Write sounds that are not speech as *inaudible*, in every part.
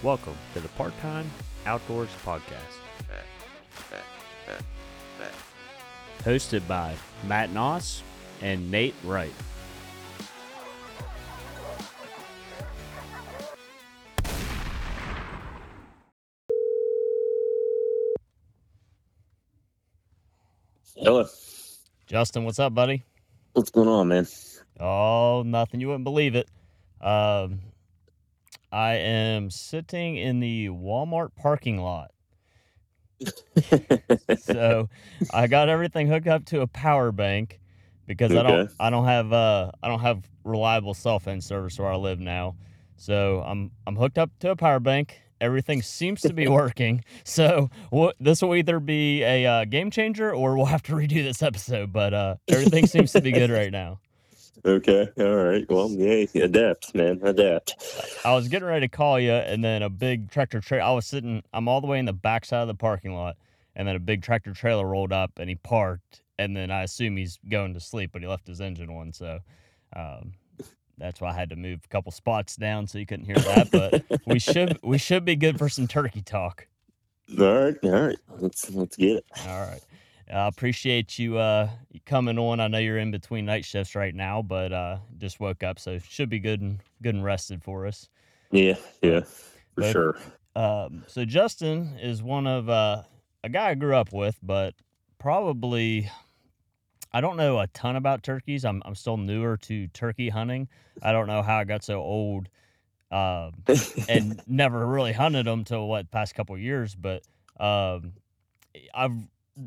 Welcome to the Part Time Outdoors Podcast. Hosted by Matt Noss and Nate Wright. Hello. Justin, what's up, buddy? What's going on, man? Oh, nothing. You wouldn't believe it. Um, I am sitting in the Walmart parking lot. So *laughs* I got everything hooked up to a power bank because I don't I don't have uh I don't have reliable cell phone service where I live now. So I'm I'm hooked up to a power bank. Everything seems to be *laughs* working. So what this will either be a uh, game changer or we'll have to redo this episode. But uh, everything seems to be good *laughs* right now. Okay. All right. Well, yeah, adapt, man. Adapt. I was getting ready to call you, and then a big tractor trailer. I was sitting. I'm all the way in the back side of the parking lot, and then a big tractor trailer rolled up, and he parked. And then I assume he's going to sleep, but he left his engine on, so um, that's why I had to move a couple spots down so you couldn't hear that. But we should we should be good for some turkey talk. All right. All right. Let's let's get it. All right. I appreciate you uh coming on. I know you're in between night shifts right now, but uh just woke up, so should be good and good and rested for us. Yeah. Yeah. For But- sure. Um, so Justin is one of uh, a guy I grew up with, but probably I don't know a ton about turkeys. I'm I'm still newer to turkey hunting. I don't know how I got so old um, *laughs* and never really hunted them till what past couple years. But um, I've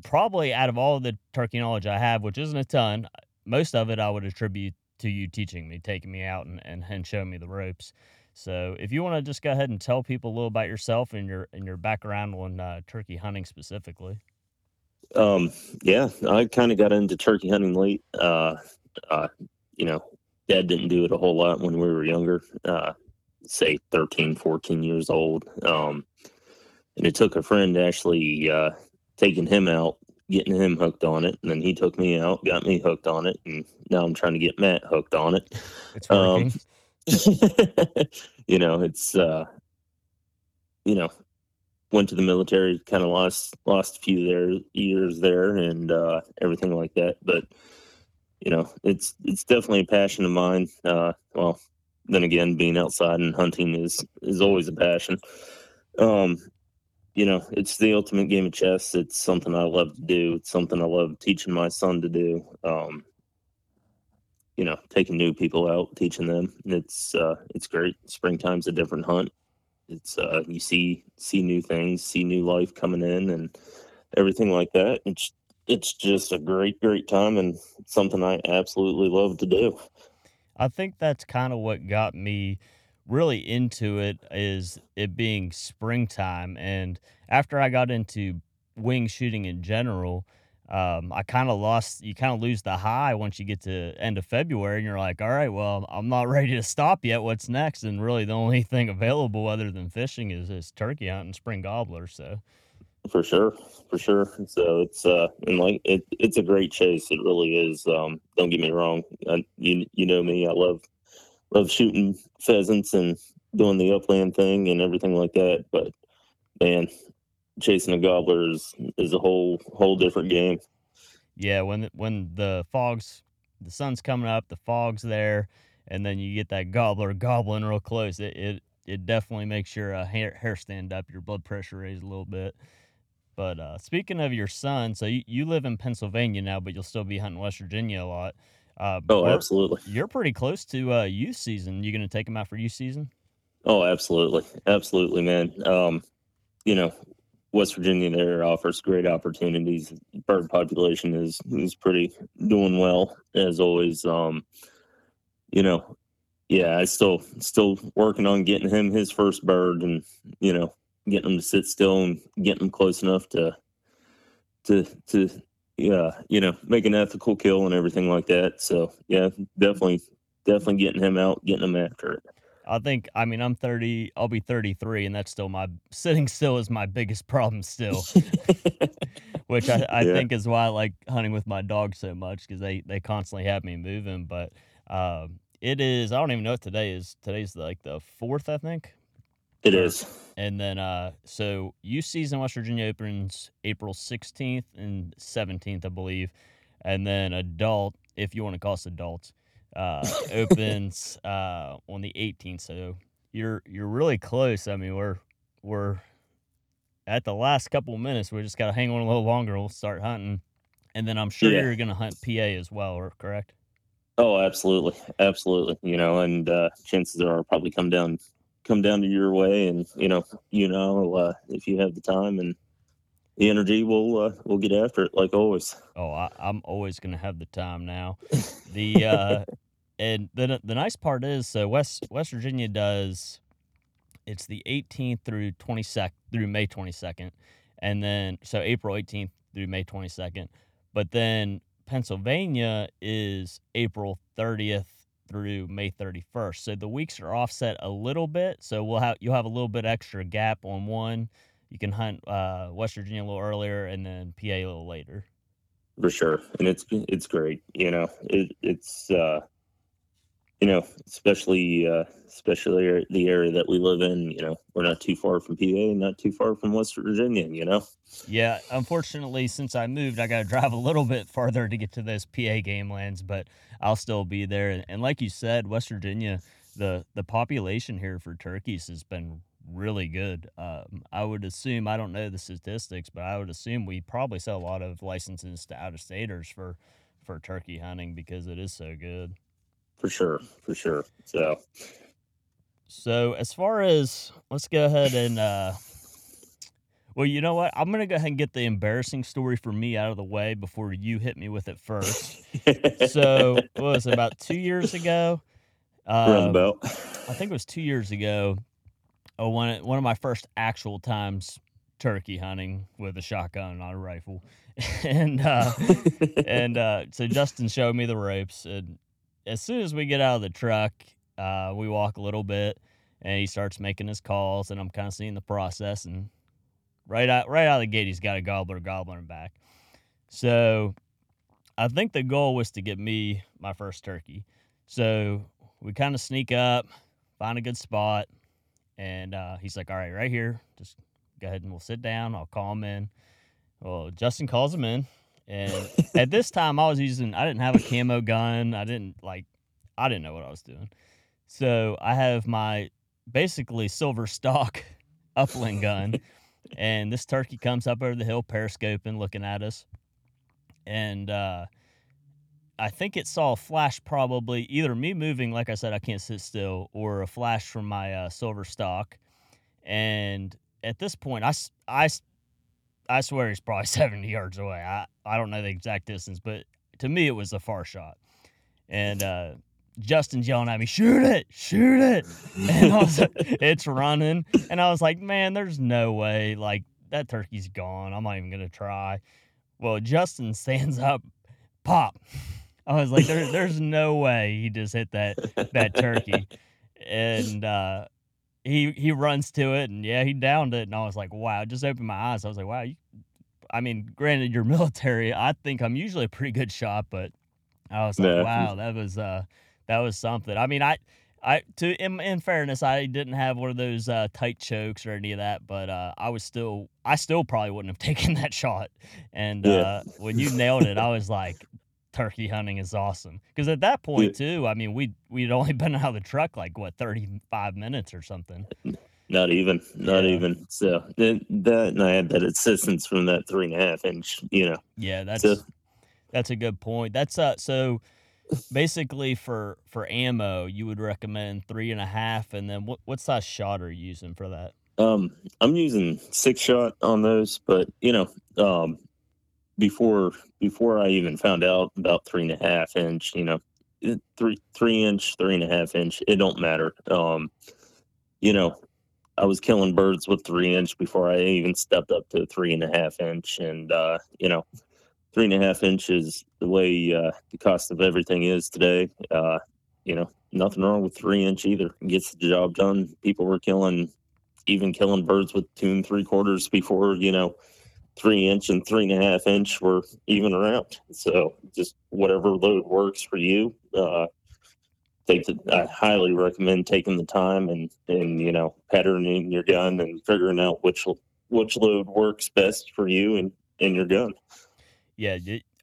probably out of all the turkey knowledge I have, which isn't a ton, most of it I would attribute to you teaching me, taking me out and and, and showing me the ropes. So if you want to just go ahead and tell people a little about yourself and your and your background on uh, turkey hunting specifically. um. Yeah. I kind of got into turkey hunting late. Uh. Uh. You know, Dad didn't do it a whole lot when we were younger. Uh. Say 13, 14 years old. Um. And it took a friend actually uh, taking him out, getting him hooked on it, and then he took me out, got me hooked on it, and now I'm trying to get Matt hooked on it. It's Um, *laughs* you know, it's uh you know, went to the military, kind of lost lost a few there years there and uh everything like that. But you know, it's it's definitely a passion of mine. Uh well, then again, being outside and hunting is is always a passion. Um you know, it's the ultimate game of chess. It's something I love to do. It's something I love teaching my son to do. Um, you know, taking new people out, teaching them. It's uh, it's great. Springtime's a different hunt. It's uh, you see see new things, see new life coming in, and everything like that. It's it's just a great great time and something I absolutely love to do. I think that's kind of what got me really into it is it being springtime and after I got into wing shooting in general um, I kind of lost you kind of lose the high once you get to end of February and you're like all right well I'm not *laughs* ready to stop yet what's next and really the only thing available other than fishing is, is turkey hunting spring gobbler so For sure, for sure. So it's uh, and like it, it's a great chase. It really is. Um, don't get me wrong. I, you you know me. I love love shooting pheasants and doing the upland thing and everything like that. But man, chasing a gobbler is is a whole whole different game. Yeah, when when the fogs, the sun's coming up, the fog's there, and then you get that gobbler gobbling real close. It it, it definitely makes your uh, hair hair stand up, your blood pressure raise a little bit. But uh, speaking of your son, so you, you live in Pennsylvania now, but you'll still be hunting West Virginia a lot. Uh, Oh, absolutely. You're pretty close to uh, youth season. You gonna take him out for youth season? Oh, absolutely, absolutely, man. Um, you know, West Virginia there offers great opportunities. Bird population is is pretty doing well as always. Um, you know, yeah, I still still working on getting him his first bird, and you know, getting him to sit still and getting him close enough to to to yeah, you know, make an ethical kill and everything like that. So yeah, definitely definitely getting him out, getting him after it. I think I mean I'm 30. I'll be 33, and that's still my sitting still is my biggest problem still. *laughs* which I, I Yeah. think is why I like hunting with my dog so much because they they constantly have me moving. But um, it is I don't even know what today is. Today's like the fourth, I think. It is. And then, uh, so youth season West Virginia opens April 16th and 17th, I believe. And then adult, if you want to call us adults, uh, *laughs* opens uh, on the 18th. So you're you're really close. I mean, we're we're at the last couple of minutes. We just got to hang on a little longer. We'll start hunting, and then I'm sure Yeah. you're going to hunt PA as well. Or correct? Oh, absolutely, absolutely. You know, and uh, chances are I'll probably come down, come down to your way, and you know, you know, uh, if you have the time and the energy, we'll uh, we'll get after it like always. Oh, I, I'm always going to have the time now. *laughs* The uh, and the the nice part is, so West West Virginia does. It's the 18th through 22nd through May 22nd, and then so April 18th through May 22nd. But then Pennsylvania is April 30th through May 31st. So the weeks are offset a little bit. So we'll have you'll have a little bit extra gap on one. You can hunt uh, West Virginia a little earlier, and then PA a little later. for sure and it's it's great you know it, it's uh you know especially uh especially the area that we live in you know we're not too far from pa not too far from west virginia you know Yeah, unfortunately, since I moved, I got to drive a little bit farther to get to those PA game lands, but I'll still be there. And, and like you said, West Virginia, the the population here for turkeys has been really good. Um, I would assume I don't know the statistics, but I would assume we probably sell a lot of licenses to out of staters for for turkey hunting because it is so good. For sure for sure so So as far as let's go ahead and uh well, you know what? I'm gonna go ahead and get the embarrassing story for me out of the way before you hit me with it first. *laughs* So what was it about two years ago? Um, I think it was two years ago. Oh, one one of my first actual times turkey hunting with a shotgun, not a rifle, *laughs* and uh, and uh, so Justin showed me the ropes, and as soon as we get out of the truck, uh, we walk a little bit, and he starts making his calls, and I'm kind of seeing the process, and right out right out of the gate, he's got a gobbler gobbling back. So I think the goal was to get me my first turkey. So we kind of sneak up, find a good spot, and uh, he's like, "All right, right here, just go ahead and we'll sit down. I'll call him in." Well, Justin calls him in, and at this time I was using I didn't have a camo gun. I didn't like I didn't know what I was doing. So I have my basically silver stock *laughs* upland gun, and this turkey comes up over the hill, periscoping, looking at us, and uh, I think it saw a flash, probably either me moving, like I said, I can't sit still, or a flash from my uh, silver stock. And at this point, I, I, I swear he's probably *laughs* 70 yards away. I, I don't know the exact distance, but to me, it was a far shot. And uh, Justin's yelling at me, shoot it, shoot it. *laughs* And I was like, it's running. And I was like, man, there's no way. Like, that turkey's gone. I'm not even going to try. Well, Justin stands up, pop. I was like, there, there's no way he just hit that that turkey. *laughs* And uh, he he runs to it, and yeah, he downed it. And I was like, wow, just opened my eyes. I was like, wow, you, I mean, granted, you're *laughs* military. I think I'm usually a pretty good shot, but I was like, Yeah. wow, that was uh, that was something. I mean, I. I to in, in fairness, I didn't have one of those uh, tight chokes or any of that, but uh, I was still I still probably wouldn't have *laughs* taken that shot. And Yeah. uh, when you nailed it, I was like, turkey hunting is awesome. Because at that point too, I mean, we we'd only *laughs* been out of the truck like what thirty five minutes or something. not even not Yeah. even so that, that and i had that assistance from that three and a half inch you know Yeah, that's So- that's a good point. That's uh so basically for for ammo, you would recommend three and a half, and then what what size shot are you using for that? Um, I'm using six shot on those, but you know, um, before before I even found out about three and a half inch, you know, three three inch, three and a half inch, it don't matter. Um, you know, I was killing birds with three inch before I even stepped up to three and a half inch, and uh, you know, three and a half inch is the way uh, the cost of everything is today. Uh, you know, nothing wrong with three inch either. It gets the job done. People were killing even killing birds with two and three quarters before you know three inch and three and a half inch were even around so just whatever load works for you uh take the. I highly recommend taking the time and and you know patterning your gun and figuring out which which load works best for you and and your gun. Yeah,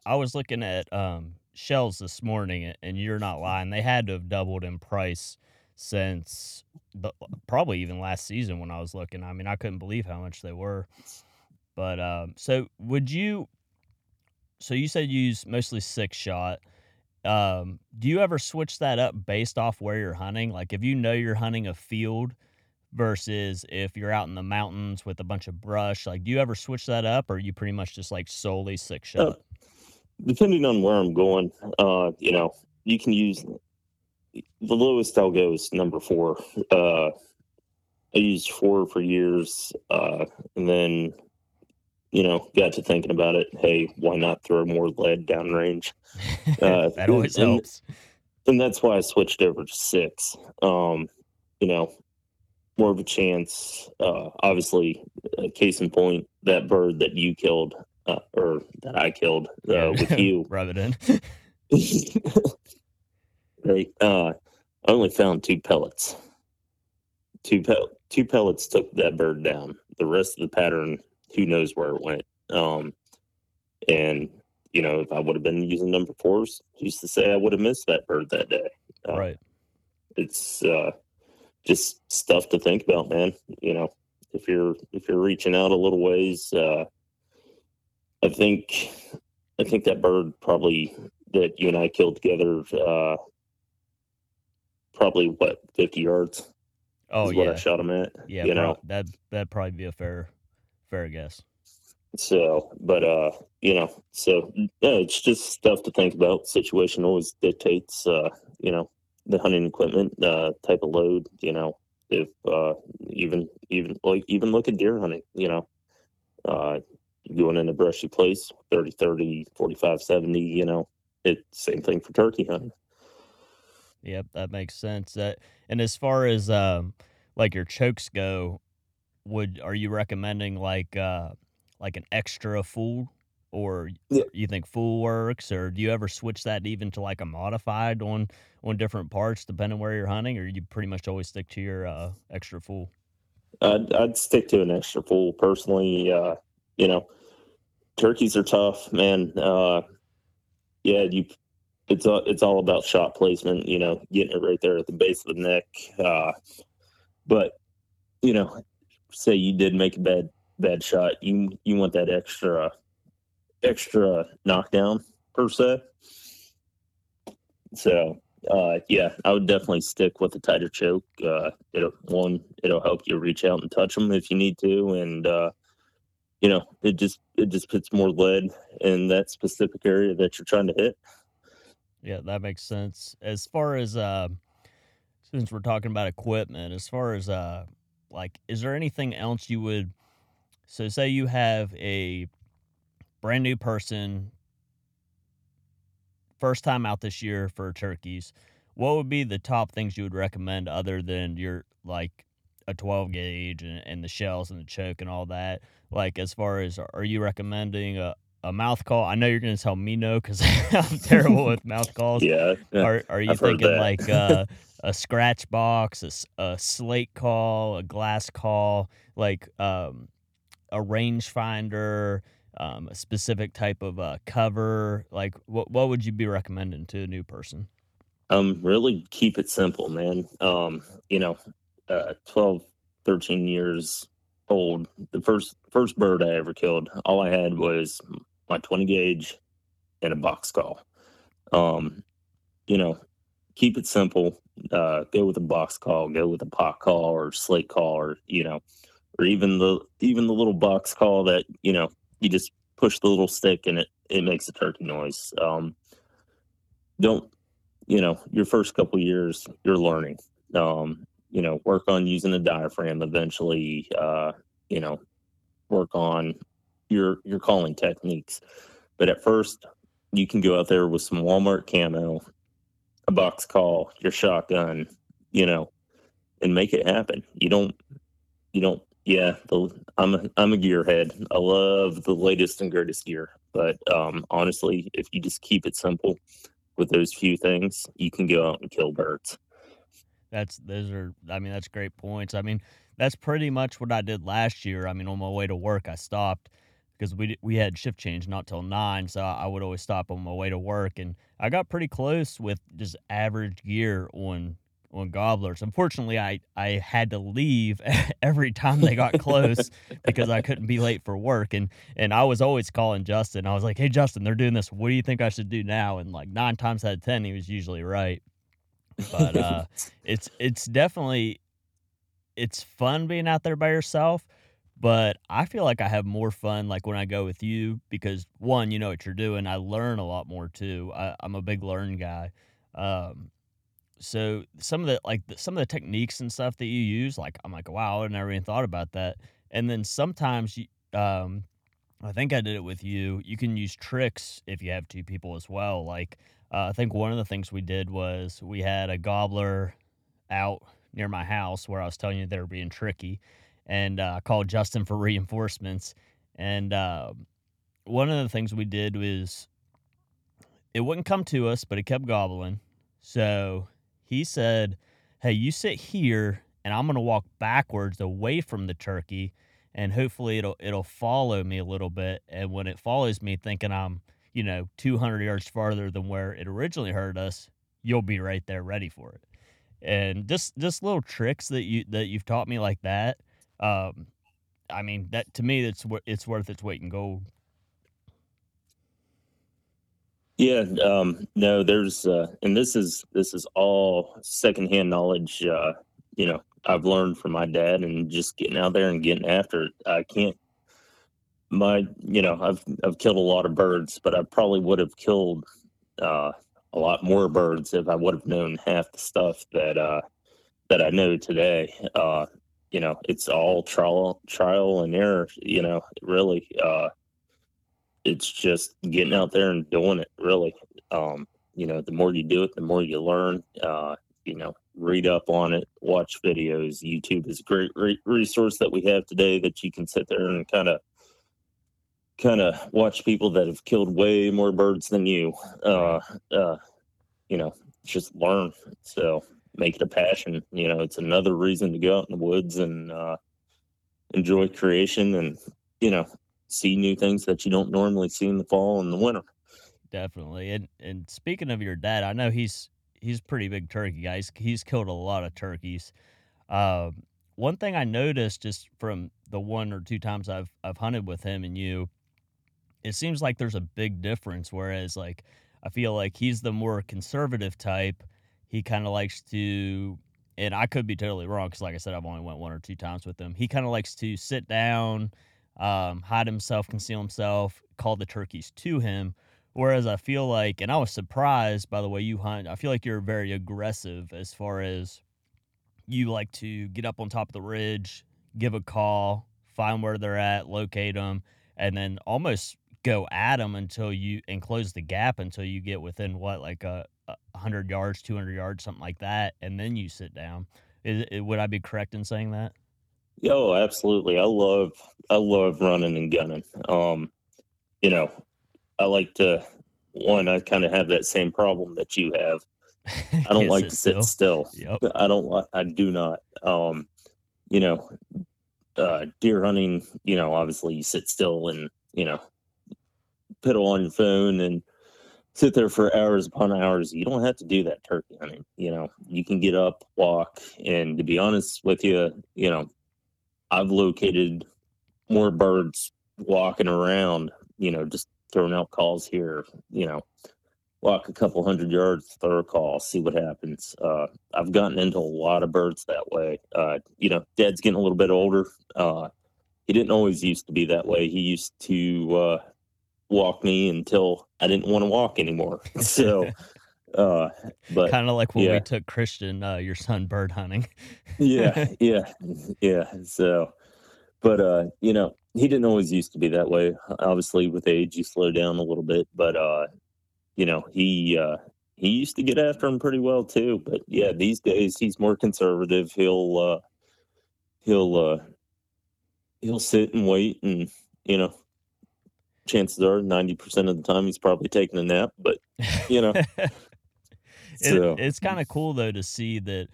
I was looking at um, shells this morning, and you're not lying. They had to have doubled in price since the, probably even last season when I was looking. I mean, I couldn't believe how much they were. But um, so would you? So you said you use mostly six shot. Um, do you ever switch that up based off where you're hunting? Like if you know you're hunting a field versus if you're out in the mountains with a bunch of brush, like do you ever switch that up or are you pretty much just like solely six Uh, shot? depending on where I'm going, uh, you know, you can use the lowest I'll go is number four. Uh, I used four for years, uh, and then, you know, got to thinking about it. Hey, why not throw more lead downrange? *laughs* Uh, that always and- helps. and that's why I switched over to six. Um, you know, more of a chance. Uh, obviously, uh, case in point, that bird that you killed, uh, or that I killed uh, with *laughs* you. Rub it in. *laughs* right. Uh, I only found two pellets. Two pel- two pellets took that bird down. The rest of the pattern, who knows where it went. Um, and you know, if I would have been using number fours, used to say I would have missed that bird that day. Uh, right. it's uh, just stuff to think about, man. You know, if you're if you're reaching out a little ways, uh, I think I think that bird probably that you and I killed together, uh, probably what fifty yards Oh is what yeah. I shot him at. Yeah, you know. that that'd probably be a fair fair guess. So, but uh, you know, so yeah, it's just stuff to think about. Situation always dictates, uh, you know, the hunting equipment, uh, type of load. You know, if uh, even even like even look at deer hunting. You know, uh, going in a brushy place, 30, 30, 45, 70, You know, it same thing for turkey hunting. Yep, that makes sense. That and as far as um like your chokes go, would are you recommending like uh like an extra full or Yeah. you think full works or do you ever switch that even to like a modified on on different parts depending where you're hunting or you pretty much always stick to your uh extra full? I'd, I'd stick to an extra full personally. Uh, you know, turkeys are tough, man. Uh, yeah, you. It's all it's all about shot placement. You know, getting it right there at the base of the neck. Uh, but you know, say you did make a bad bad shot, you you want that extra extra knockdown per se. So uh, yeah, I would definitely stick with a tighter choke. Uh, it'll one, it'll help you reach out and touch them if you need to, and uh, you know, it just it just puts more lead in that specific area that you're trying to hit. Yeah, that makes sense. As far as uh, since we're talking about equipment, as far as uh, like, is there anything else you would? So, say you have a brand new person, first time out this year for turkeys. What would be the top things you would recommend other than your like a 12 gauge and, and the shells and the choke and all that? Like, as far as are you recommending a, a mouth call? I know you're going to tell me no because *laughs* I'm terrible with mouth calls. Yeah, Are are you I've thinking like uh, *laughs* a scratch box, a slate call, a glass call, like um, a rangefinder, um, a specific type of uh, cover? Like what what would you be recommending to a new person? um, really keep it simple, man. Um, you know, uh, 12, 13 years old. The first first bird I ever killed, all I had was my 20 gauge and a box call. Um, you know, keep it simple. Uh, go with a box call, go with a pot call or slate call, or you know, or even the even the little box call that you know you just push the little stick and it it makes a turkey noise. Um, don't you know your first couple years you're learning. Um, you know, work on using a diaphragm eventually. Uh, you know, work on your your calling techniques. But at first, you can go out there with some Walmart camo, a box call, your shotgun, you know, and make it happen. You don't, you don't. Yeah, the, I'm a I'm a gearhead. I love the latest and greatest gear. But um, honestly, if you just keep it simple, with those few things, you can go out and kill birds. That's those are I mean that's great points. I mean that's pretty much what I did last year. I mean on my way to work I stopped because we we had shift change not till nine, so I would always stop on my way to work, and I got pretty close with just average gear on on gobblers. Unfortunately, I I had to leave *laughs* every time they got close because I couldn't be late for work, and and I was always calling Justin. I was like, "Hey, Justin, they're doing this. What do you think I should do now?" And like nine times out of ten, he was usually right. But uh, *laughs* it's it's definitely it's fun being out there by yourself but I feel like I have more fun like when I go with you because one, you know what you're doing. I learn a lot more too. I, I'm a big learn guy. Um, so some of the like the, some of the techniques and stuff that you use, like I'm like, wow, I never even thought about that. And then sometimes you, um, I think I did it with you. You can use tricks if you have two people as well. Like uh, I think one of the things we did was we had a gobbler out near my house where I was telling you they were being tricky and uh, called Justin for reinforcements. And uh, one of the things we did was it wouldn't come to us, but it kept gobbling. So he said, Hey, you sit here and I'm going to walk backwards away from the turkey and hopefully it'll it'll follow me a little bit and when it follows me thinking I'm, you know, 200 yards farther than where it originally heard us, you'll be right there ready for it. And just just little tricks that you that you've taught me like that um, I mean that to me, it's it's worth its weight in gold. Yeah, um, no, there's, uh, and this is this is all secondhand knowledge. Uh, you know, I've learned from my dad, and just getting out there and getting after it. I can't. My, you know, I've I've killed a lot of birds, but I probably would have killed uh, a lot more birds if I would have known half the stuff that uh, that I know today. Uh, you know, it's all trial trial and error. You know, really, uh, it's just getting out there and doing it. Really, um, you know, the more you do it, the more you learn. Uh, you know, read up on it, watch videos. YouTube is a great re- resource that we have today that you can sit there and kind of kind of watch people that have killed way more birds than you. Uh, uh, you know, just learn. So make it a passion. You know, it's another reason to go out in the woods and uh, enjoy creation and, you know, see new things that you don't normally see in the fall and the winter. Definitely. And and speaking of your dad, I know he's he's pretty big turkey guy. He's, he's killed a lot of turkeys. Uh, one thing I noticed just from the one or two times I've I've hunted with him and you, it seems like there's a big difference. Whereas like I feel like he's the more conservative type he kind of likes to and I could be totally wrong because, like I said, I've only went one or two times with him. He kind of likes to sit down, um, hide himself, conceal himself, call the turkeys to him. Whereas I feel like, and I was surprised by the way you hunt. I feel like you're very aggressive as far as you like to get up on top of the ridge, give a call, find where they're at, locate them, and then almost go at them until you and close the gap until you get within what like a 100 yards, 200 yards, something like that, and then you sit down. Is, would I be correct in saying that? Oh, absolutely. I love I love running and gunning. Um, you know, I like to one. I kind of have that same problem that you have. I don't *laughs* like to sit still. still. Yep. I don't. I do not. Um, you know, uh, deer hunting. You know, obviously you sit still and you know, piddle on your phone and sit there for hours upon hours. You don't have to do that turkey hunting. You know, you can get up, walk, and to be honest with you, you know, I've located more birds walking around. You know, just throwing out calls here. You know, walk a couple hundred yards, throw a call, see what happens. Uh, I've gotten into a lot of birds that way. Uh, you know, Dad's getting a little bit older. Uh, he didn't always used to be that way. He used to uh, walk me until I didn't want to walk anymore. *laughs* So, uh, but kind of like when yeah. we took Christian, uh, your son, bird hunting. *laughs* yeah, yeah, yeah. So, but uh, you know, he didn't always used to be that way. Obviously, with age, you slow down a little bit. But uh, you know, he uh, he used to get after him pretty well too. But yeah, these days he's more conservative. He'll uh, he'll uh, he'll sit and wait and you know chances are 90% of the time he's probably taking a nap but you know *laughs* So- it, it's kind of cool though to see that.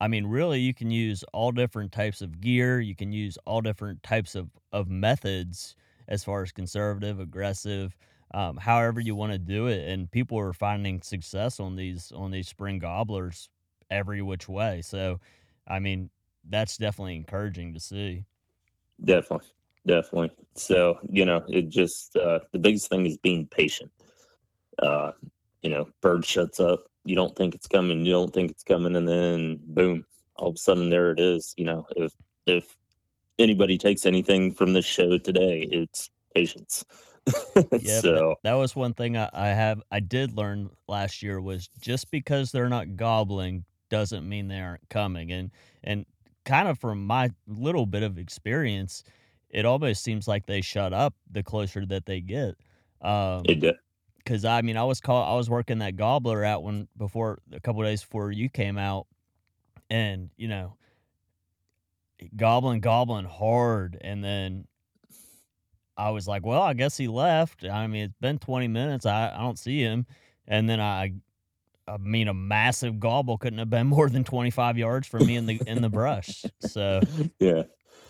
I mean, really, you can use all different types of gear. You can use all different types of of methods as far as conservative, aggressive, um, however you want to do it. And people are finding success on these on these spring gobblers every which way. So, I mean, that's definitely encouraging to see. Definitely, definitely. So you know, it just uh, the biggest thing is being patient. Uh, you know, bird shuts up. You don't think it's coming. You don't think it's coming, and then boom, all of a sudden there it is. You know, if if anybody takes anything from this show today, it's patience. *laughs* Yeah, so That was one thing I, I have I did learn last year was just because they're not gobbling doesn't mean they aren't coming. And and kind of from my little bit of experience, it almost seems like they shut up the closer that they get. Um, it did. because I mean I was call I was working that gobbler out when before a couple days before you came out, and you know, gobbling gobbling hard, and then I was like, well, I guess he left. I mean, it's been twenty minutes. I I don't see him, and then I. I mean, a massive gobble couldn't have been more than 25 yards from me in the in the brush. So, *laughs* Yeah.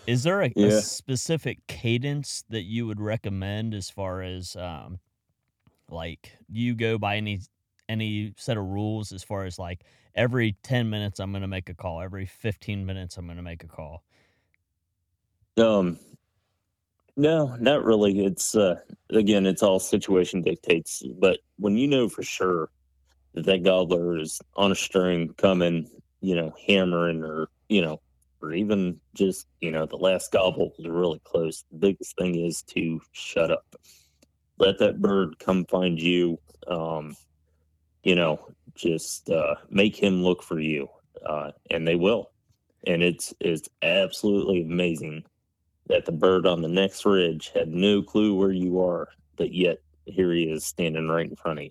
Is there a, a specific cadence that you would recommend as far as um like do you go by any any set of rules as far as like every 10 minutes I'm going to make a call, every 15 minutes I'm going to make a call? Um, no, not really. It's uh, again, it's all situation dictates. But when you know for sure that that gobbler is on a string coming, you know, hammering, or you know, or even just you know, the last gobble was really close. The biggest thing is to shut up. Let that bird come find you. Um, you know, just uh, make him look for you, uh, and they will. And it's it's absolutely amazing that the bird on the next ridge had no clue where you are, but yet here he is standing right in front of you.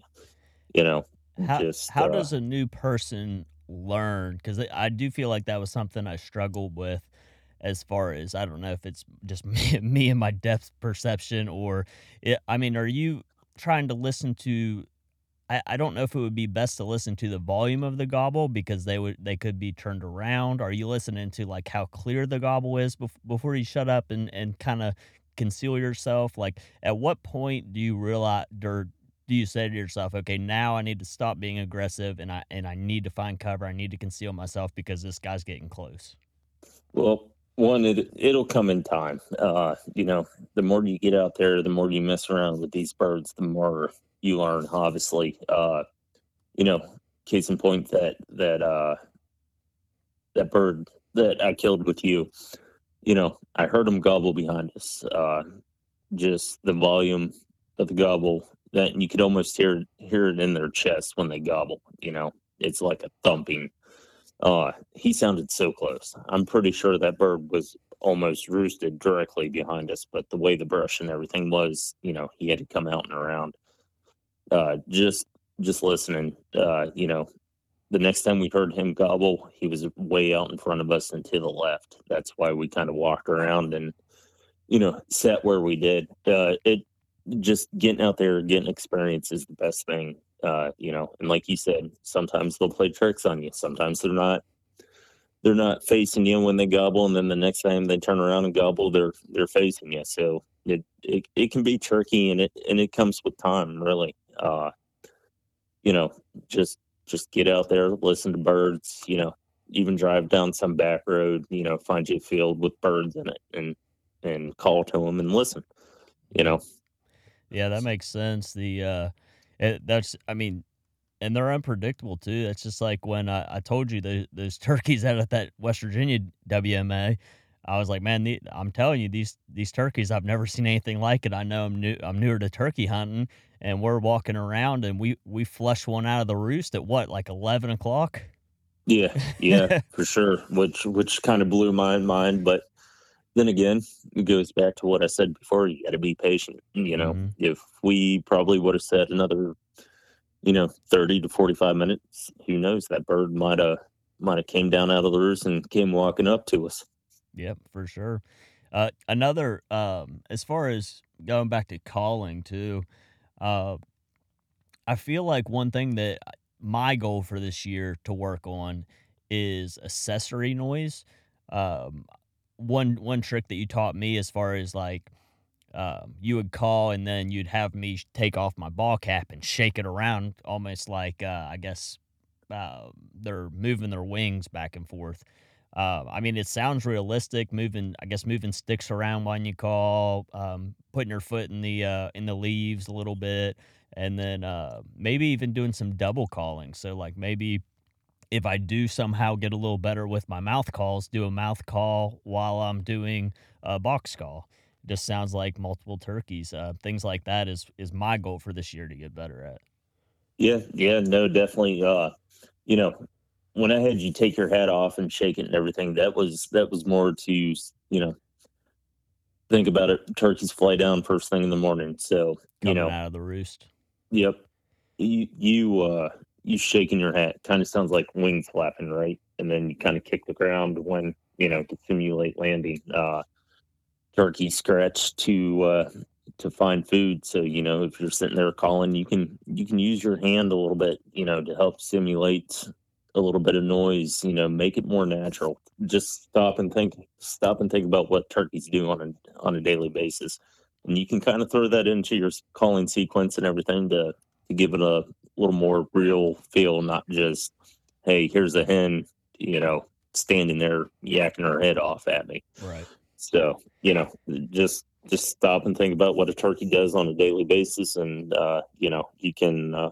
You know, How, just how uh, does a new person learn? Because I do feel like that was something I struggled with as far as I don't know if it's just *laughs* me, me and my depth perception or it, I mean, are you trying to listen to? I, I don't know if it would be best to listen to the volume of the gobble because they would they could be turned around. Are you listening to like how clear the gobble is bef- before you shut up and and kind of conceal yourself? Like at what point do you realize or do you say to yourself, okay, now I need to stop being aggressive and I and I need to find cover. I need to conceal myself because this guy's getting close. Well, one, it it'll come in time. Uh, you know, the more you get out there, the more you mess around with these birds, the more you learn. Obviously, uh, you know, case in point that that uh, that bird that I killed with you. You know, I heard him gobble behind us. Uh, just the volume of the gobble that you could almost hear hear it in their chest when they gobble. You know, it's like a thumping. Uh, he sounded so close. I'm pretty sure that bird was almost roosted directly behind us, but the way the brush and everything was, you know, he had to come out and around. Uh, just just listening, uh, you know, the next time we heard him gobble, he was way out in front of us and to the left. That's why we kind of walked around and, you know, sat where we did. Uh, it just getting out there, getting experience is the best thing uh, you know, and like you said, sometimes they'll play tricks on you. Sometimes they're not they're not facing you when they gobble, and then the next time they turn around and gobble, they're they're facing you. So it it, it can be tricky, and it and it comes with time, really. Uh, you know, just just get out there, listen to birds. You know, even drive down some back road. You know, find you a field with birds in it, and and call to them and listen. You know, Yeah, that makes sense. The uh it, that's I mean, and they're unpredictable too. That's just like when I, I told you those those *laughs* turkeys out at that West Virginia WMA. I was like, man, the, I'm telling you, these these turkeys, I've never seen anything like it. I know I'm new, I'm newer to turkey hunting, and we're walking around, and we we flushed one out of the roost at what, like eleven o'clock. Yeah, yeah, *laughs* for sure. Which which kind of blew my mind, but then again, it goes back to what I said before. You got to be patient. You know, Mhm. if we probably would have said another, you know, thirty to forty-five minutes, who knows? That bird might have might have came down out of the roost and came walking up to us. Yep, for sure. Uh, another, um, as far as going back to calling too, uh, I feel like one thing that my goal for this year to work on is accessory noise. Um, one one trick that you taught me as far as like um, you would call and then you'd have me take off my ball cap and shake it around almost like uh, I guess uh, they're moving their wings back and forth. Uh, I mean, it sounds realistic. Moving, I guess, moving sticks around when you call, um, putting your foot in the uh, in the leaves a little bit, and then uh, maybe even doing some double calling. So, like maybe if I do somehow get a little better with my mouth calls, do a mouth call while I'm doing a box call. Just sounds like multiple turkeys. Uh, things like that is is my goal for this year to get better at. Yeah, yeah, no, definitely. Uh, you know, when I had you take your hat off and shake it and everything, that was that was more to you know think about it. Turkeys fly down first thing in the morning, so Coming you know, out of the roost. yep. You you uh you shaking your hat kind of sounds like wings flapping, right? And then you kind of kick the ground when you know to simulate landing. Uh, turkey scratch to uh to find food. So you know if you're sitting there calling, you can you can use your hand a little bit, you know, to help simulate a little bit of noise. You know, make it more natural. Just stop and think. Stop and think about what turkeys do on a on a daily basis, and you can kind of throw that into your calling sequence and everything to to give it a little more real feel, not just hey, here's a hen, you know, standing there yakking her head off at me. Right. So, you know, just just stop and think about what a turkey does on a daily basis, and uh, you know, you can uh,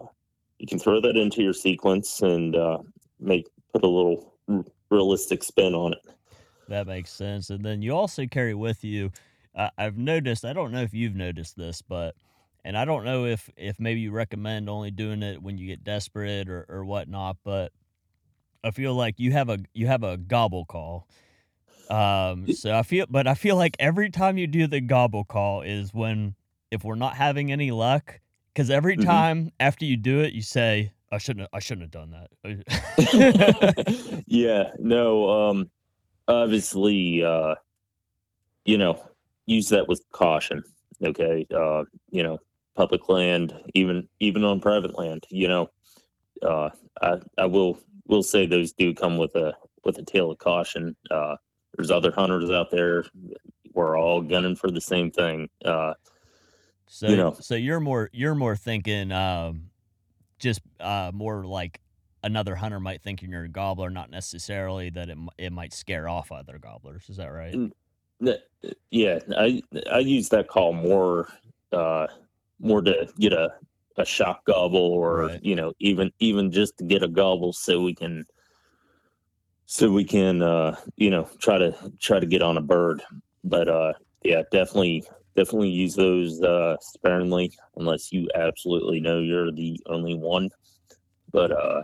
you can throw that into your sequence and uh, make put a little realistic spin on it. That makes sense. And then you also carry with you. Uh, I've noticed. I don't know if you've noticed this, but and I don't know if if maybe you recommend only doing it when you get desperate or or whatnot. But I feel like you have a you have a gobble call. Um. So I feel, but I feel like every time you do the gobble call is when if we're not having any luck, because every Mhm. time after you do it, you say, "I shouldn't. I shouldn't have done that." *laughs* yeah, no, um, obviously, uh, you know, use that with caution. Okay, uh, you know, public land, even even on private land, you know, uh, I I will will say those do come with a with a tail of caution. Uh, there's other hunters out there. We're all gunning for the same thing. Uh, So You know. so you're more you're more thinking um just uh more like another hunter might think you're a gobbler, not necessarily that it it might scare off other gobblers. Is that right? Yeah, I I use that call more uh more to get a a shock gobble or Right. you know even even just to get a gobble so we can so we can uh you know try to try to get on a bird. But uh yeah definitely definitely use those uh sparingly unless you absolutely know you're the only one. But uh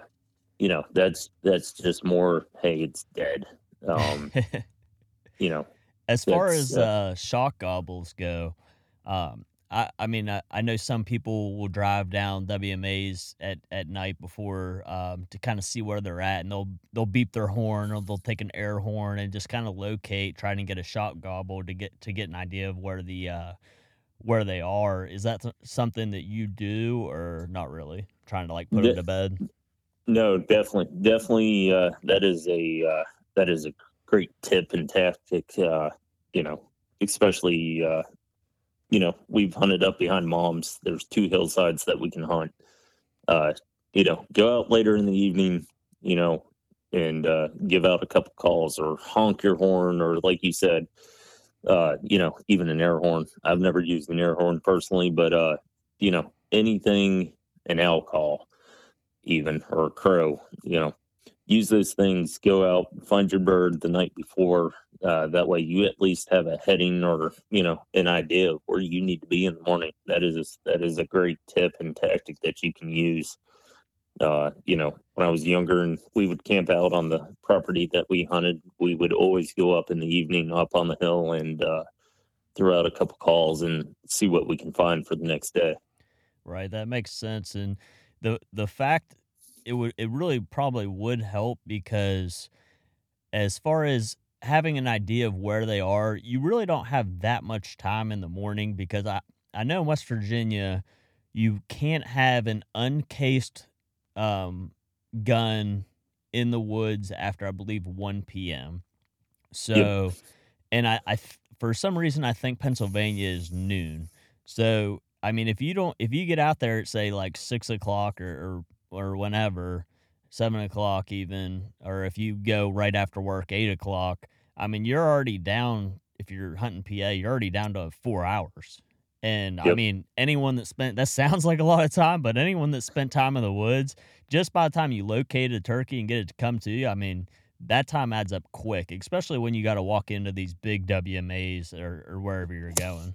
you know that's that's just more hey it's dead. Um *laughs* you know as far as uh, uh shock gobbles go, um I, I mean I, I know some people will drive down WMAs at, at night before um, to kind of see where they're at and they'll they'll beep their horn or they'll take an air horn and just kind of locate trying to get a shock gobble to get to get an idea of where the uh, where they are. Is that th- something that you do or not really? Trying to like put Yeah. them to bed. No, definitely, definitely. Uh, that is a uh, that is a great tip and tactic. Uh, you know, especially uh, you know we've hunted up behind moms. There's two hillsides that we can hunt. Uh, you know, go out later in the evening. You know, and uh, give out a couple calls or honk your horn or like you said. Uh, you know, even an air horn. I've never used an air horn personally, but uh, you know, anything an owl call even or a crow you know use those things go out find your bird the night before uh, that way you at least have a heading or you know an idea of where you need to be in the morning that is that is a great tip and tactic that you can use uh, you know when i was younger and we would camp out on the property that we hunted we would always go up in the evening up on the hill and uh, throw out a couple calls and see what we can find for the next day Right, that makes sense. And the the fact it would it really probably would help because as far as having an idea of where they are, you really don't have that much time in the morning because I I know in West Virginia you can't have an uncased um, gun in the woods after I believe 1 p.m. So, and I, I for some reason I think Pennsylvania is noon. So I mean, if you don't, if you get out there at say like six o'clock or or, or whenever, seven o'clock even, or if you go right after work, eight o'clock, I mean, you're already down. If you're hunting PA, you're already down to four hours. And I mean, anyone that spent that sounds like a lot of time, but anyone that spent time in the woods, just by the time you locate a turkey and get it to come to you, I mean, that time adds up quick, especially when you got to walk into these big WMAs or, or wherever you're going.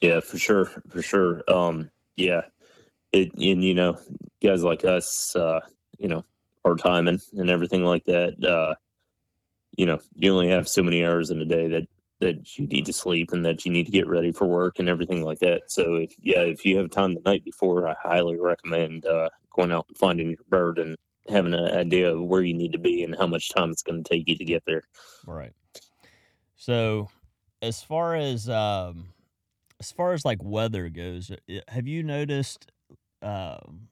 Yeah, for sure, for sure. Um, yeah, it and you know, guys like us, uh, you know, part time and, and everything like that. Uh, you know, you only have so many hours in a day that that you need to sleep and that you need to get ready for work and everything like that. So, if, yeah, if you have time the night before, I highly recommend uh, going out and finding your bird and having an idea of where you need to be and how much time it's going to take you to get there. Right. So, as far as um, as far as like weather goes, have you noticed um,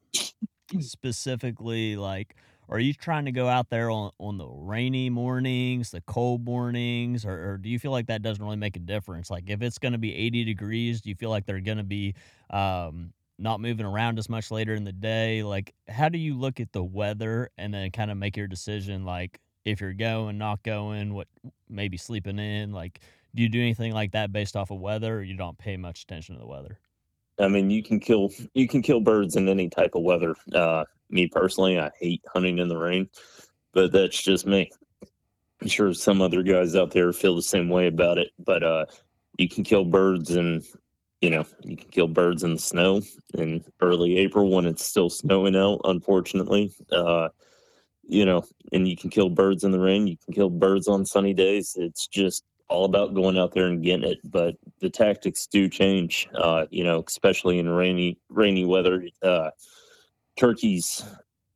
specifically like are you trying to go out there on, on the rainy mornings, the cold mornings, or, or do you feel like that doesn't really make a difference? Like if it's going to be 80 degrees, do you feel like they're going to be um, not moving around as much later in the day? Like how do you look at the weather and then kind of make your decision? Like if you're going, not going, what maybe sleeping in? Like do you do anything like that based off of weather, or you don't pay much attention to the weather? I mean, you can kill you can kill birds in any type of weather. Uh, me personally, I hate hunting in the rain, but that's just me. I'm sure some other guys out there feel the same way about it. But uh, you can kill birds and you know you can kill birds in the snow in early April when it's still snowing out. Unfortunately, uh, you know, and you can kill birds in the rain. You can kill birds on sunny days. It's just all about going out there and getting it. But the tactics do change. Uh, you know, especially in rainy rainy weather. Uh, turkeys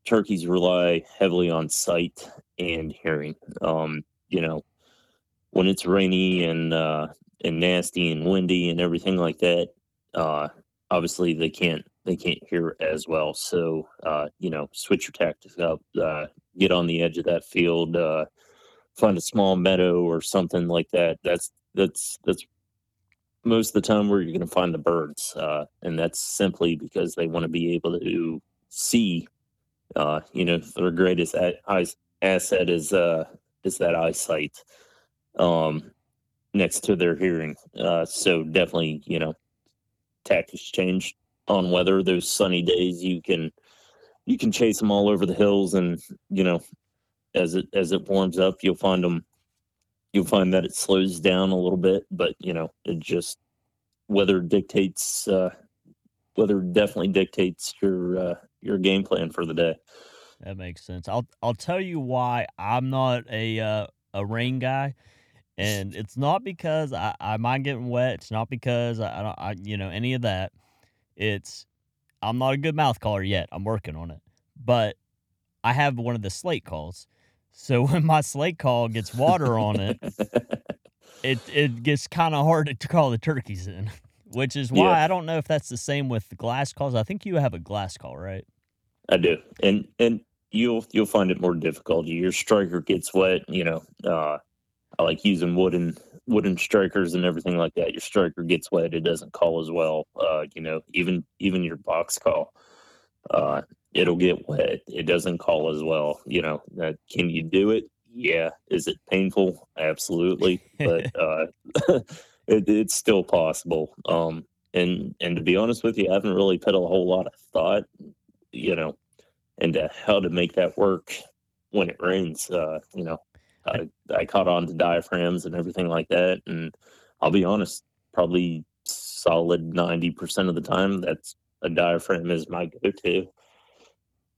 turkeys rely heavily on sight and hearing. Um, you know, when it's rainy and uh, and nasty and windy and everything like that, uh, obviously they can't they can't hear as well. So uh, you know, switch your tactics up. Uh, get on the edge of that field. Uh, find a small meadow or something like that. That's that's that's most of the time where you're going to find the birds, uh, and that's simply because they want to be able to see. Uh, you know, their greatest asset is uh, is that eyesight um, next to their hearing. Uh, so definitely, you know, tactics change on weather. Those sunny days, you can you can chase them all over the hills, and you know, as it as it warms up, you'll find them. You'll find that it slows down a little bit, but you know, it just weather dictates. Uh, weather definitely dictates your uh, your game plan for the day. That makes sense. I'll I'll tell you why I'm not a uh, a rain guy, and it's not because I, I mind getting wet. It's not because I, I don't I you know any of that. It's I'm not a good mouth caller yet. I'm working on it, but I have one of the slate calls. So *laughs* when my slate call gets water on it, *laughs* it it gets kind of hard to call the turkeys in, which is why. I don't know if that's the same with glass calls. I think you have a glass call, right? I do, and and you'll you'll find it more difficult. Your striker gets wet. You know, uh, I like using wooden wooden strikers and everything like that. Your striker gets wet; it doesn't call as well. Uh, you know, even even your box call, uh, it'll get wet. It doesn't call as well. You know, that can you do it? Yeah. Is it painful? Absolutely, but *laughs* uh, *laughs* it, it's still possible. Um, and and to be honest with you, I haven't really put a whole lot of thought you know, into how to make that work when it rains. Uh, you know, I, I caught on to diaphragms and everything like that. And I'll be honest, probably solid 90% of the time, that's a diaphragm is my go to.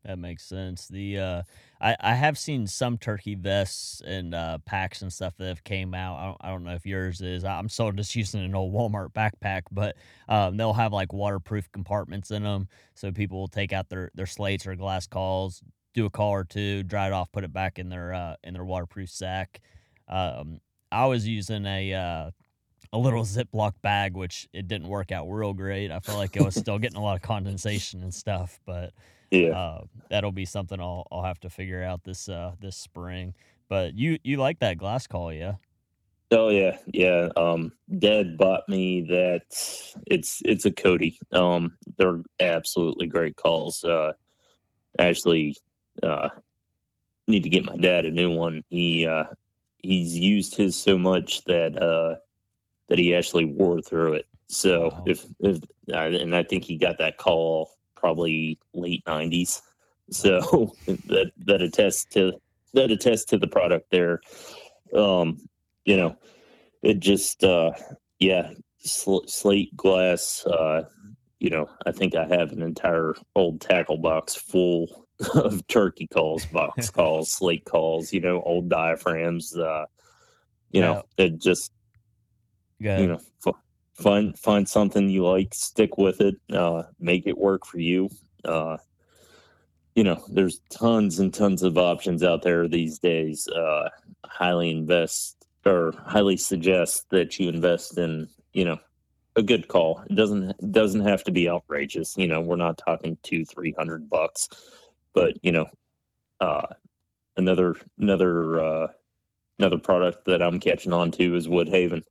That makes sense. The uh, I I have seen some turkey vests and uh, packs and stuff that have came out. I don't, I don't know if yours is. I- I'm still just using an old Walmart backpack, but um, they'll have like waterproof compartments in them, so people will take out their their slates or glass calls, do a call or two, dry it off, put it back in their uh, in their waterproof sack. Um, I was using a uh, a little Ziploc bag, which it didn't work out real great. I felt like it was still getting a lot of condensation and stuff, but Yeah. Uh, that'll be something I'll I'll have to figure out this uh this spring. But you you like that glass call, yeah? Oh yeah, yeah. Um, Dad bought me that. It's it's a Cody. Um, they're absolutely great calls. Uh, actually, uh, need to get my dad a new one. He uh, he's used his so much that uh, that he actually wore through it. So Wow. if if and I think he got that call probably late nineties. So *laughs* that that attests to that attests to the product there. Um, you know, it just uh, yeah, sl- slate glass. Uh, you know, I think I have an entire old tackle box full *laughs* of turkey calls, box *laughs* calls, slate calls. You know, old diaphragms. Uh, you know, it just you know find find something you like stick with it uh make it work for you. Uh you know there's tons and tons of options out there these days. Uh highly invest or highly suggest that you invest in you know a good call. It doesn't doesn't have to be outrageous. You know we're not talking two three hundred bucks but you know uh another another uh another product that i'm catching on to is woodhaven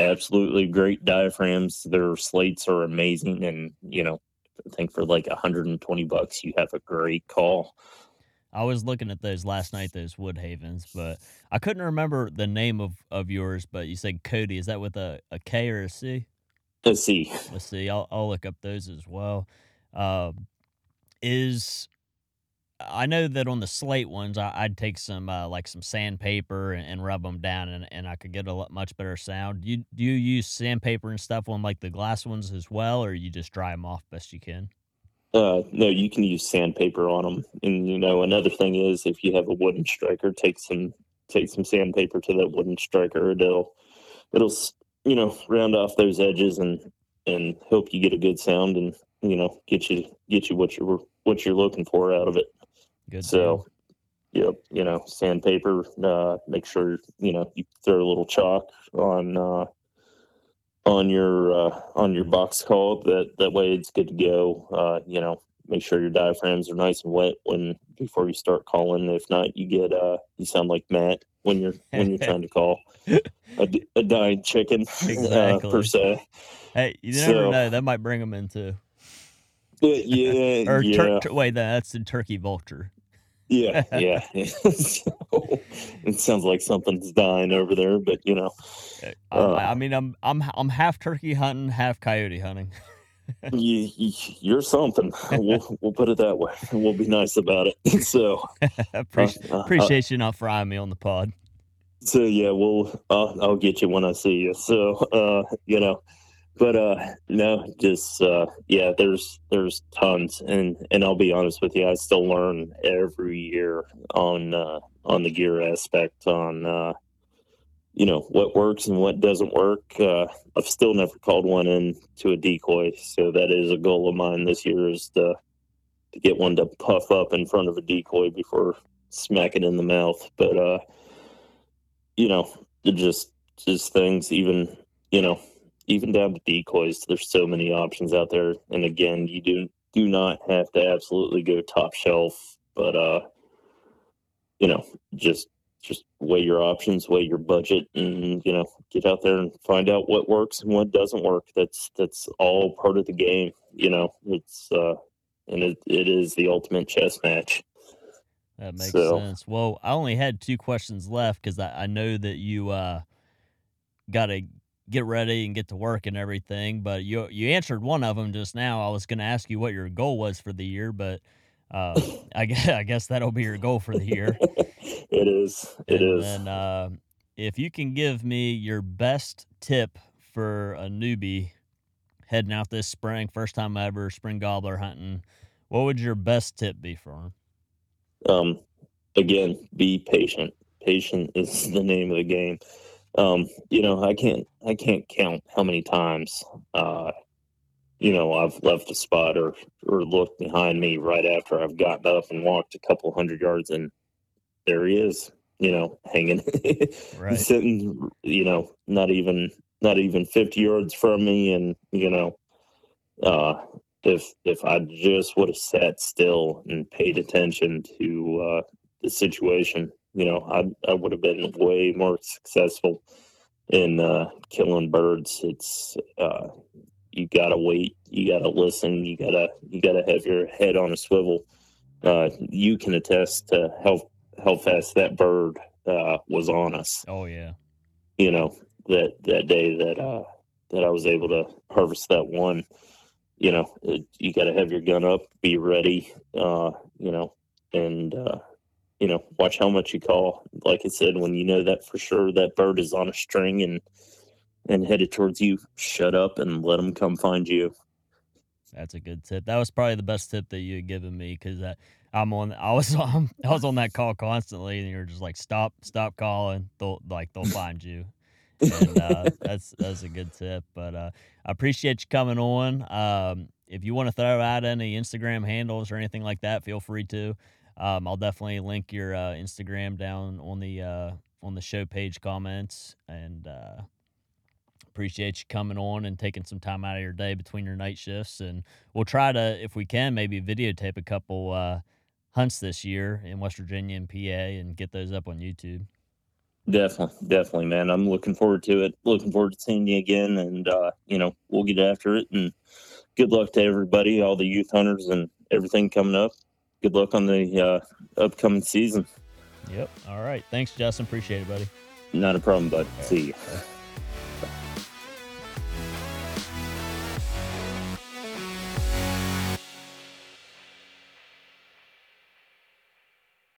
absolutely great diaphragms. Their slates are amazing, and you know, I think for like 120 bucks, you have a great call. I was looking at those last night, those Woodhavens, but I couldn't remember the name of, of yours. But you said Cody. Is that with a, a K or a C? Let's see. Let's see. I'll I'll look up those as well. Um, is I know that on the slate ones, I, I'd take some uh, like some sandpaper and, and rub them down, and, and I could get a lot, much better sound. You do you use sandpaper and stuff on like the glass ones as well, or you just dry them off best you can? Uh, no, you can use sandpaper on them, and you know another thing is if you have a wooden striker, take some take some sandpaper to that wooden striker. It'll it'll you know round off those edges and and help you get a good sound and you know get you get you what you're what you're looking for out of it. Good. So, yep, you know, sandpaper. Uh, make sure you know you throw a little chalk on uh, on your uh, on your box call. That that way it's good to go. Uh, you know, make sure your diaphragms are nice and wet when before you start calling. If not, you get uh, you sound like Matt when you're when you're trying to call a dying chicken *laughs* uh, per se. Hey, you never So- know. That might bring them in too. Yeah, *laughs* Or yeah. tur- tur- wait, that's the turkey vulture. Yeah, *laughs* yeah. *laughs* so, it sounds like something's dying over there, but you know, Uh, Uh. I, I mean, I'm I'm I'm half turkey hunting, half coyote hunting. *laughs* you, you're something. We'll we'll put it that way. We'll be nice about it. So appreciate, uh, uh, appreciate you not frying me on the pod. so yeah, we'll I'll, I'll get you when I see you. So uh, you know, but uh, no, just uh, yeah. There's there's tons, and and I'll be honest with you, I still learn every year on uh, on the gear aspect on. Uh, you know what works and what doesn't work. Uh, I've still never called one in to a decoy, so that is a goal of mine this year is to to get one to puff up in front of a decoy before smacking in the mouth. But uh, you know, just just things. Even you know, even down to decoys. There's so many options out there, and again, you do do not have to absolutely go top shelf, but uh, you know, just just weigh your options, weigh your budget, and you know, get out there and find out what works and what doesn't work. That's that's all part of the game. You know, it's uh, and it, it is the ultimate chess match. That makes So- sense. Well, I only had two questions left because I, I know that you uh, got to get ready and get to work and everything. But you you answered one of them just now. I was going to ask you what your goal was for the year, but uh, *laughs* I guess *laughs* I guess that'll be your goal for the year. it is. It and is. then uh, if you can give me your best tip for a newbie heading out this spring, first time ever spring gobbler hunting, what would your best tip be for him? um, again, be patient. Patient is *laughs* the name of the game. Um, you know, I can't I can't count how many times uh, you know I've left a spot or or looked behind me right after I've gotten up and walked a couple hundred yards and there he is. You know, hanging, *laughs* Right. sitting. You know, not even not even fifty yards from me, and you know, uh, if if I just would have sat still and paid attention to uh, the situation, you know, I I would have been way more successful in uh, killing birds. It's uh, you gotta wait, you gotta listen, you gotta you gotta have your head on a swivel. Uh, you can attest to how how fast that bird uh, was on us. Oh yeah. You know that that day that uh, that I was able to harvest that one. You know, it, you got to have your gun up, be ready. Uh, you know, and uh, you know, watch how much you call. Like I said, when you know that for sure that bird is on a string and and headed towards you, shut up and let them come find you. That's a good tip. That was probably the best tip that you had given me because I'm on. I was *laughs* on. I was on that call constantly, and you're just like, stop, stop calling. They'll like they'll find you. And uh, *laughs* that's that's a good tip. But uh, I appreciate you coming on. Um, if you want to throw out any Instagram handles or anything like that, feel free to. Um, I'll definitely link your uh, Instagram down on the uh, on the show page comments and uh, appreciate you coming on and taking some time out of your day between your night shifts. And we'll try to, if we can, maybe videotape a couple uh, hunts this year in West Virginia and PA and get those up on YouTube. Definitely, definitely, man. I'm looking forward to it. Looking forward to seeing you again, and uh, you know we'll get after it. And good luck to everybody, all the youth hunters, and everything coming up. Good luck on the uh, upcoming season. Yep. All right. Thanks, Justin. Appreciate it, buddy. Not a problem, bud. See you.